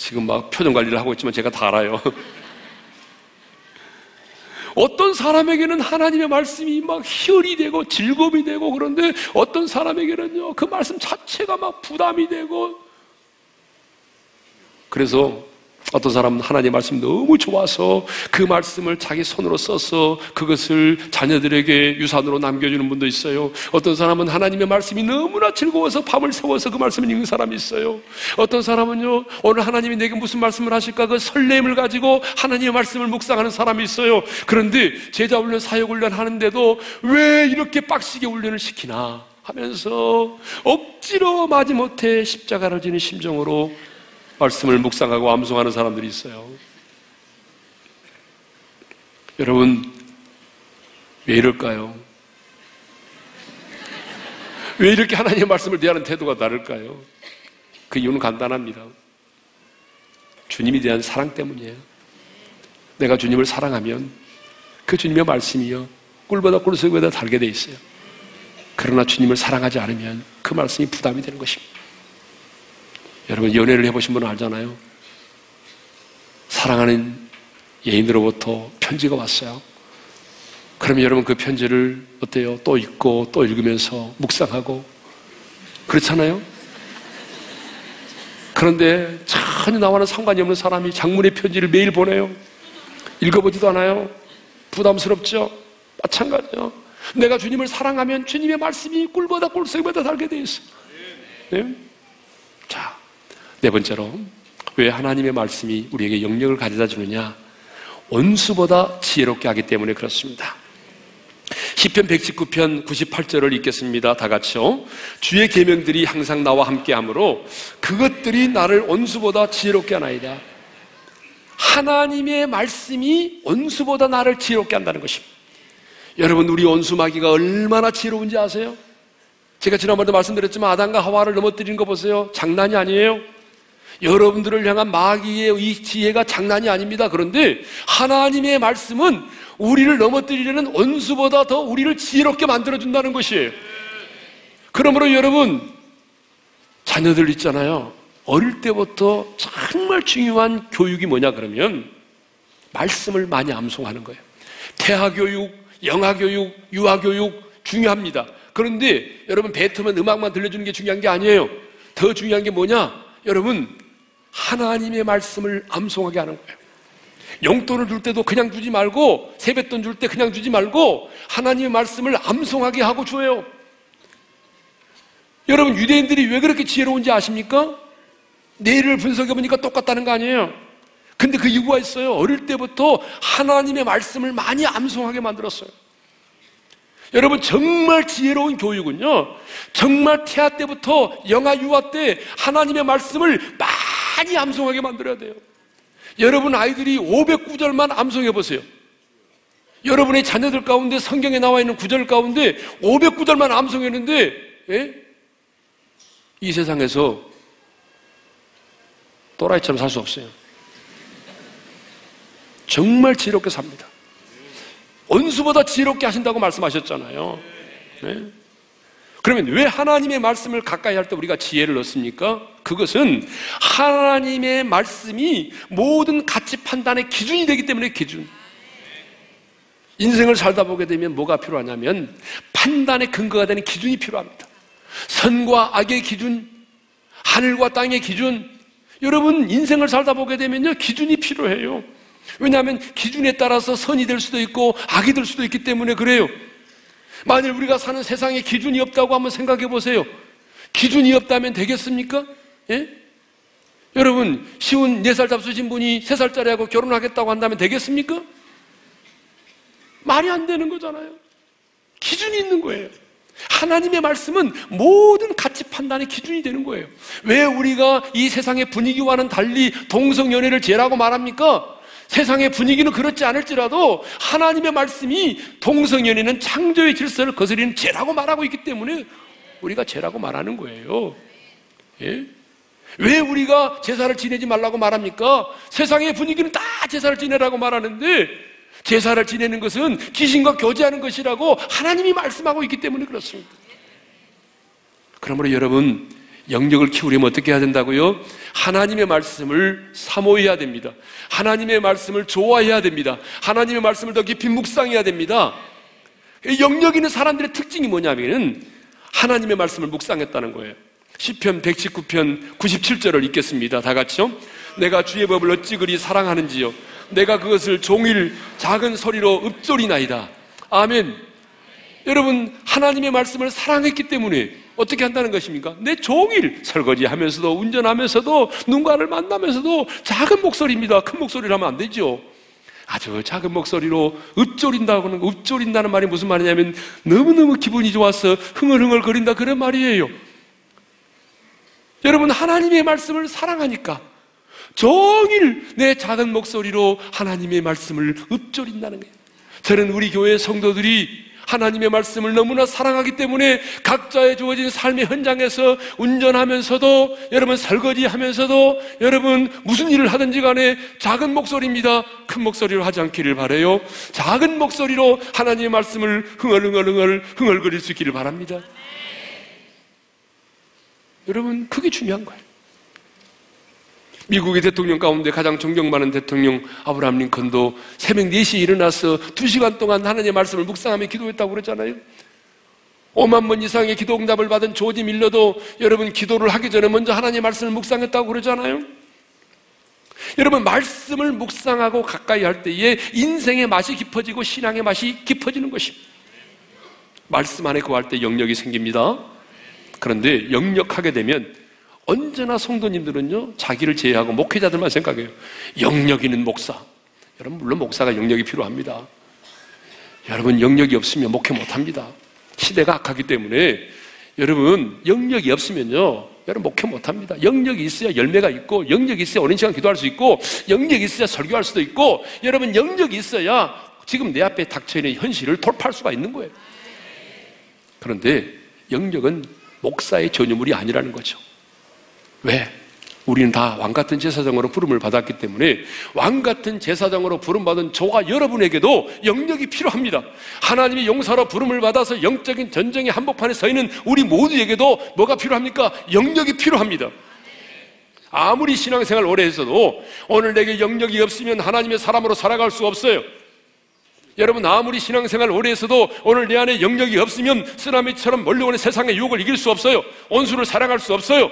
지금 막 표정 관리를 하고 있지만 제가 다 알아요. 어떤 사람에게는 하나님의 말씀이 막 희열이 되고 즐거움이 되고 그런데 어떤 사람에게는요, 그 말씀 자체가 막 부담이 되고 그래서 어떤 사람은 하나님의 말씀 너무 좋아서 그 말씀을 자기 손으로 써서 그것을 자녀들에게 유산으로 남겨주는 분도 있어요. 어떤 사람은 하나님의 말씀이 너무나 즐거워서 밤을 새워서 그 말씀을 읽는 사람이 있어요. 어떤 사람은요, 오늘 하나님이 내게 무슨 말씀을 하실까 그 설렘을 가지고 하나님의 말씀을 묵상하는 사람이 있어요. 그런데 제자 훈련, 사역 훈련 하는데도 왜 이렇게 빡시게 훈련을 시키나 하면서 억지로 마지못해 십자가를 지는 심정으로 말씀을 묵상하고 암송하는 사람들이 있어요. 여러분, 왜 이럴까요? 왜 이렇게 하나님의 말씀을 대하는 태도가 다를까요? 그 이유는 간단합니다. 주님에 대한 사랑 때문이에요. 내가 주님을 사랑하면 그 주님의 말씀이요. 꿀보다 꿀속보다 달게 돼 있어요. 그러나 주님을 사랑하지 않으면 그 말씀이 부담이 되는 것입니다. 여러분 연애를 해보신 분은 알잖아요. 사랑하는 예인으로부터 편지가 왔어요. 그러면 여러분 그 편지를 어때요? 또 읽고 또 읽으면서 묵상하고 그렇잖아요? 그런데 전혀 나와는 상관이 없는 사람이 장문의 편지를 매일 보내요. 읽어보지도 않아요. 부담스럽죠? 마찬가지요. 내가 주님을 사랑하면 주님의 말씀이 꿀보다 꿀속보다 달게 돼 있어요. 네? 자, 네 번째로 왜 하나님의 말씀이 우리에게 영역을 가져다 주느냐? 원수보다 지혜롭게 하기 때문에 그렇습니다. 시편 119편 98절을 읽겠습니다. 다 같이요. 주의 계명들이 항상 나와 함께 하므로 그것들이 나를 원수보다 지혜롭게 하나이다. 하나님의 말씀이 원수보다 나를 지혜롭게 한다는 것입니다. 여러분 우리 원수 마귀가 얼마나 지혜로운지 아세요? 제가 지난번에도 말씀드렸지만 아담과 하와를 넘어뜨리는 거 보세요. 장난이 아니에요. 여러분들을 향한 마귀의 이 지혜가 장난이 아닙니다. 그런데 하나님의 말씀은 우리를 넘어뜨리려는 원수보다 더 우리를 지혜롭게 만들어준다는 것이에요. 그러므로 여러분, 자녀들 있잖아요. 어릴 때부터 정말 중요한 교육이 뭐냐 그러면 말씀을 많이 암송하는 거예요. 태아 교육, 영아 교육, 유아 교육 중요합니다. 그런데 여러분 베트면 음악만 들려주는 게 중요한 게 아니에요. 더 중요한 게 뭐냐? 여러분 하나님의 말씀을 암송하게 하는 거예요. 용돈을 줄 때도 그냥 주지 말고 세뱃돈 줄 때 그냥 주지 말고 하나님의 말씀을 암송하게 하고 줘요. 여러분 유대인들이 왜 그렇게 지혜로운지 아십니까? 내일을 분석해 보니까 똑같다는 거 아니에요. 근데 그 이유가 있어요. 어릴 때부터 하나님의 말씀을 많이 암송하게 만들었어요. 여러분 정말 지혜로운 교육은요. 정말 태아 때부터 영아 유아 때 하나님의 말씀을 많이 암송하게 만들어야 돼요. 여러분 아이들이 500구절만 암송해 보세요. 여러분의 자녀들 가운데 성경에 나와 있는 구절 가운데 500구절만 암송했는데 예? 이 세상에서 또라이처럼 살 수 없어요. 정말 지혜롭게 삽니다. 원수보다 지혜롭게 하신다고 말씀하셨잖아요. 네? 그러면 왜 하나님의 말씀을 가까이 할 때 우리가 지혜를 얻습니까? 그것은 하나님의 말씀이 모든 가치 판단의 기준이 되기 때문에 기준. 인생을 살다 보게 되면 뭐가 필요하냐면 판단의 근거가 되는 기준이 필요합니다. 선과 악의 기준, 하늘과 땅의 기준. 여러분, 인생을 살다 보게 되면요, 기준이 필요해요. 왜냐하면 기준에 따라서 선이 될 수도 있고 악이 될 수도 있기 때문에 그래요. 만일 우리가 사는 세상에 기준이 없다고 한번 생각해 보세요. 기준이 없다면 되겠습니까? 예? 여러분, 쉬운 4살 잡수신 분이 3살짜리하고 결혼하겠다고 한다면 되겠습니까? 말이 안 되는 거잖아요. 기준이 있는 거예요. 하나님의 말씀은 모든 가치 판단의 기준이 되는 거예요. 왜 우리가 이 세상의 분위기와는 달리 동성연애를 죄라고 말합니까? 세상의 분위기는 그렇지 않을지라도 하나님의 말씀이 동성연애는 창조의 질서를 거스리는 죄라고 말하고 있기 때문에 우리가 죄라고 말하는 거예요. 예? 왜 우리가 제사를 지내지 말라고 말합니까? 세상의 분위기는 다 제사를 지내라고 말하는데 제사를 지내는 것은 귀신과 교제하는 것이라고 하나님이 말씀하고 있기 때문에 그렇습니다. 그러므로 여러분 영역을 키우려면 어떻게 해야 된다고요? 하나님의 말씀을 사모해야 됩니다. 하나님의 말씀을 좋아해야 됩니다. 하나님의 말씀을 더 깊이 묵상해야 됩니다. 영역 있는 사람들의 특징이 뭐냐면은 하나님의 말씀을 묵상했다는 거예요. 시편 119편 97절을 읽겠습니다. 다 같이요. 내가 주의 법을 어찌 그리 사랑하는지요. 내가 그것을 종일 작은 소리로 읊조리나이다. 아멘. 여러분, 하나님의 말씀을 사랑했기 때문에 어떻게 한다는 것입니까? 내 종일 설거지 하면서도 운전하면서도 누군가를 만나면서도 작은 목소리입니다. 큰 목소리를 하면 안 되죠. 아주 작은 목소리로 읊조린다고는 읊조린다는 말이 무슨 말이냐면 너무너무 기분이 좋아서 흥얼흥얼 거린다 그런 말이에요. 여러분 하나님의 말씀을 사랑하니까 종일 내 작은 목소리로 하나님의 말씀을 읊조린다는 거예요. 저는 우리 교회 성도들이 하나님의 말씀을 너무나 사랑하기 때문에 각자의 주어진 삶의 현장에서 운전하면서도 여러분 설거지 하면서도 여러분 무슨 일을 하든지 간에 작은 목소리입니다. 큰 목소리로 하지 않기를 바래요. 작은 목소리로 하나님의 말씀을 흥얼흥얼흥얼 흥얼거릴 수 있기를 바랍니다. 여러분 그게 중요한 거예요. 미국의 대통령 가운데 가장 존경받는 대통령 아브라함 링컨도 새벽 4시에 일어나서 2시간 동안 하나님의 말씀을 묵상하며 기도했다고 그랬잖아요. 5만 번 이상의 기도 응답을 받은 조지 밀러도 여러분 기도를 하기 전에 먼저 하나님의 말씀을 묵상했다고 그러잖아요. 여러분 말씀을 묵상하고 가까이 할 때에 인생의 맛이 깊어지고 신앙의 맛이 깊어지는 것입니다. 말씀 안에 거할 때 영역이 생깁니다. 그런데 영역하게 되면 언제나 성도님들은요, 자기를 제외하고 목회자들만 생각해요. 영역 있는 목사. 여러분, 물론 목사가 영역이 필요합니다. 여러분, 영역이 없으면 목회 못 합니다. 시대가 악하기 때문에 여러분, 영역이 없으면요, 여러분 목회 못 합니다. 영역이 있어야 열매가 있고, 영역이 있어야 오랜 시간 기도할 수 있고, 영역이 있어야 설교할 수도 있고, 여러분, 영역이 있어야 지금 내 앞에 닥쳐있는 현실을 돌파할 수가 있는 거예요. 그런데 영역은 목사의 전유물이 아니라는 거죠. 왜? 우리는 다 왕 같은 제사장으로 부름을 받았기 때문에 왕 같은 제사장으로 부름 받은 저와 여러분에게도 영역이 필요합니다. 하나님의 용사로 부름을 받아서 영적인 전쟁의 한복판에 서 있는 우리 모두에게도 뭐가 필요합니까? 영역이 필요합니다. 아무리 신앙생활 오래 했어도 오늘 내게 영역이 없으면 하나님의 사람으로 살아갈 수 없어요. 여러분 아무리 신앙생활 오래 했어도 오늘 내 안에 영역이 없으면 쓰나미처럼 몰려오는 세상의 유혹을 이길 수 없어요. 온수를 사랑할 수 없어요.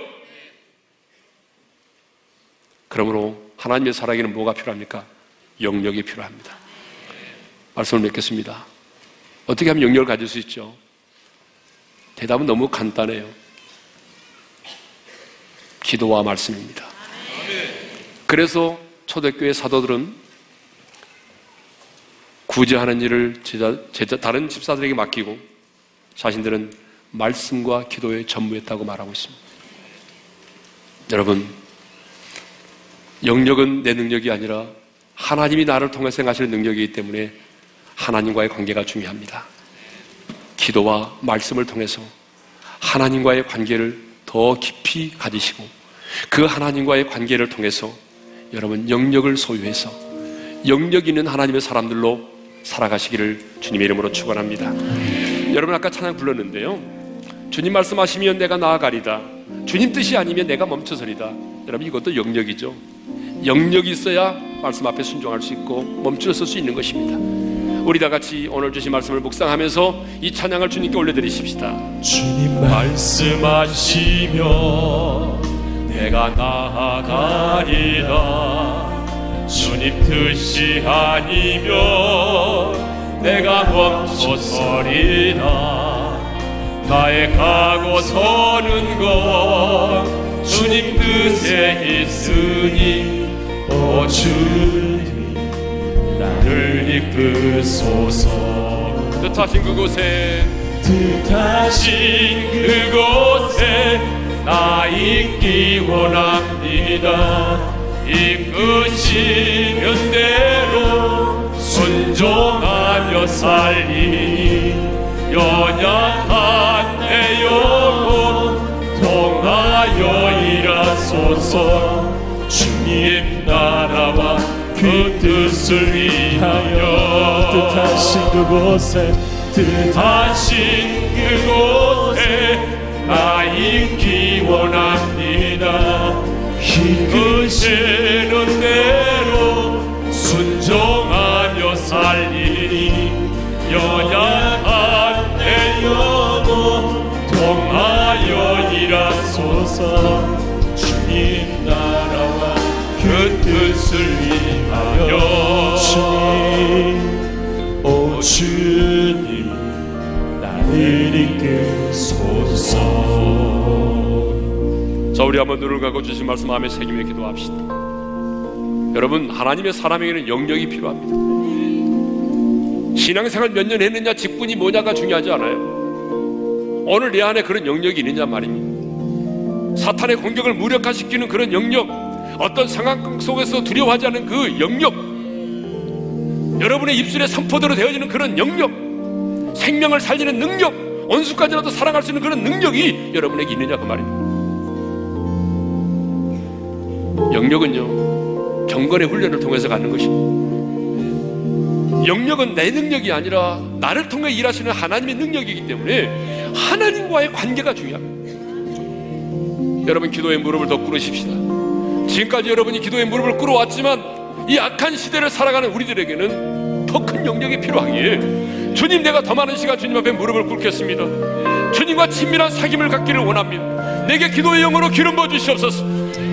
그러므로 하나님의 사랑에는 뭐가 필요합니까? 영역이 필요합니다. 말씀을 맺겠습니다. 어떻게 하면 영역을 가질 수 있죠? 대답은 너무 간단해요. 기도와 말씀입니다. 그래서 초대교회 사도들은 구제하는 일을 제자, 제자, 다른 집사들에게 맡기고 자신들은 말씀과 기도에 전무했다고 말하고 있습니다. 여러분, 영역은 내 능력이 아니라 하나님이 나를 통해서 행하시는 능력이기 때문에 하나님과의 관계가 중요합니다. 기도와 말씀을 통해서 하나님과의 관계를 더 깊이 가지시고 그 하나님과의 관계를 통해서 여러분 영역을 소유해서 영역 있는 하나님의 사람들로 살아가시기를 주님의 이름으로 축원합니다. 여러분 아까 찬양 불렀는데요. 주님 말씀하시면 내가 나아가리다. 주님 뜻이 아니면 내가 멈춰서리다. 여러분 이것도 영역이죠. 영역이 있어야 말씀 앞에 순종할 수 있고 멈추어 수 있는 것입니다. 우리 다 같이 오늘 주신 말씀을 묵상하면서 이 찬양을 주님께 올려드리십시다. 주님 말씀하시며 내가 나아가리라 주님 뜻이 아니면 내가 멈춰서리라 나의 가고 서는 것 주님 뜻에 있으니 오 주님 나를 이끄소서. 뜻하신 그곳에 뜻하신 그곳에 나 있기 원합니다 이끄시는 대로 순종하며 살리니 연약한 내 영혼 통하여 일하소서. 주님 나라와 그 뜻을 위하여. 뜻하신 그곳에 뜻하신 그곳에 나 있기 원합니다 이끄시는 대로 순종하며 살리니 연약한 내 영혼 통하여 일하소서. 주님 나라와 그 것을 위하여. 주님 오 주님 나를 이끄소서. 자, 우리 한번 눈을 감고 주신 말씀 마음에 새기며 기도합시다. 여러분, 하나님의 사람에게는 영역이 필요합니다. 신앙생활 몇 년 했느냐, 직분이 뭐냐가 중요하지 않아요. 오늘 내 안에 그런 영역이 있느냐 말입니다. 사탄의 공격을 무력화시키는 그런 영역, 어떤 상황 속에서 두려워하지 않는 그 영역, 여러분의 입술에 선포대로 되어지는 그런 영역, 생명을 살리는 능력, 원수까지라도 사랑할 수 있는 그런 능력이 여러분에게 있느냐 그 말입니다. 영역은요, 경건의 훈련을 통해서 갖는 것입니다. 영역은 내 능력이 아니라 나를 통해 일하시는 하나님의 능력이기 때문에 하나님과의 관계가 중요합니다. 여러분 기도의 무릎을 더 꿇으십시다. 지금까지 여러분이 기도의 무릎을 꿇어왔지만 이 악한 시대를 살아가는 우리들에게는 더 큰 영역이 필요하기에 주님 내가 더 많은 시간 주님 앞에 무릎을 꿇겠습니다. 주님과 친밀한 사귐을 갖기를 원합니다. 내게 기도의 영으로 기름 부어 주시옵소서.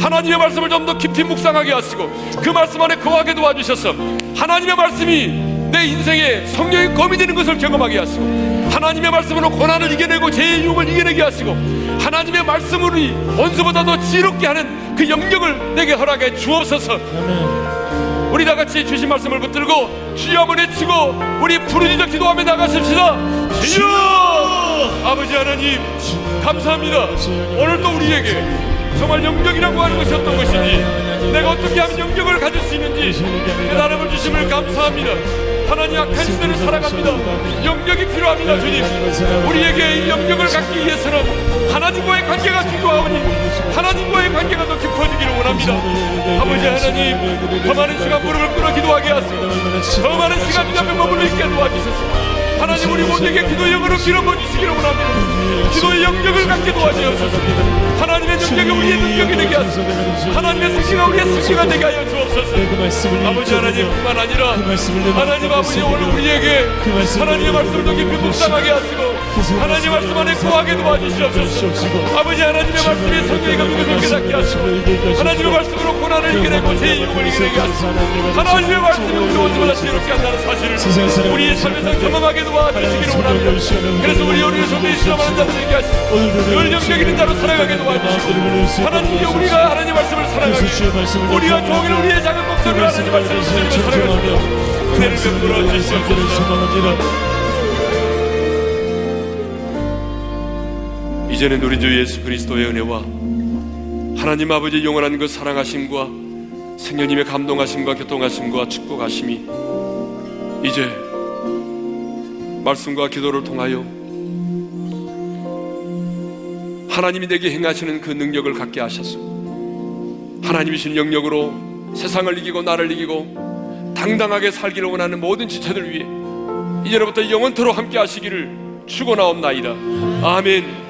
하나님의 말씀을 좀 더 깊이 묵상하게 하시고 그 말씀 안에 거하게 도와주셔서 하나님의 말씀이 내 인생의 성령의 검이 되는 것을 경험하게 하시고 하나님의 말씀으로 고난을 이겨내고 죄의 유혹을 이겨내게 하시고 하나님의 말씀으로 원수보다도 지롭게 하는 그 영역을 내게 허락해 주옵소서. 우리 다 같이 주신 말씀을 붙들고 주여 한번 외치고 우리 부르짖어 기도하며 나가십시다. 주여! 아버지 하나님 감사합니다. 오늘 또 우리에게 정말 영역이라고 하는 것이 어떤 것이니 내가 어떻게 하면 영역을 가질 수 있는지 깨달음을 주심을 감사합니다. 하나님 악한 시대를 살아갑니다. 영역이 필요합니다 주님. 우리에게 이 영역을 갖기 위해서는 하나님과의 관계가 중요하오니 하나님과의 관계가 더 깊어지기를 원합니다 아버지 하나님 더 많은 시간 무릎을 꿇어 기도하게 하시고 더 많은 시간 주 앞에 머물러 있게 도와주소서. 하나님 우리 모두에게 기도의 영으로 길어버 주시기를 원합니다. 기도의 영역을 갖게 도와주옵소서. 하나님의 영역이 우리의 능력이 되게 하소서. 하나님의 승리가 우리의 승리가 되게 하여 주옵소서. 아버지 하나님 뿐만 아니라 하나님 아버지 오늘 우리에게 하나님의 말씀을 더 깊이 묵상하게 하시고 하나님의 말씀 안에 거하게 도와주시옵소서 아버지 하나님의 말씀이 성령이 그것을 깨닫게 하시고 하나님의 말씀으로 고난을 이겨내고 죄의 유혹을 이겨내게 하시고 하나님의 말씀이 우리 원수보다 지혜롭게 한다는 사실을 우리의 삶에서 경험하게 도와주시기를 원합니다 그래서 우리 오늘 손에 있으라는 자들에게 하시고 늘 영적 있는 자로 살아가게 도와주시고 하나님께 우리가 하나님 말씀을 사랑하게 우리가 종일 우리의 작은 목소리로 하나님 말씀을 들으며 살아가시고 은혜를 베풀어 주시옵소서 이제는 우리 주 예수 그리스도의 은혜와 하나님 아버지의 영원한 그 사랑하심과 생녀님의 감동하심과 교통하심과 축복하심이 이제 말씀과 기도를 통하여 하나님이 내게 행하시는 그 능력을 갖게 하셨소. 하나님이 신 영역으로 세상을 이기고 나를 이기고 당당하게 살기를 원하는 모든 지체들 위해 이제로부터 영원토록 함께 하시기를 축원하옵나이다. 아멘.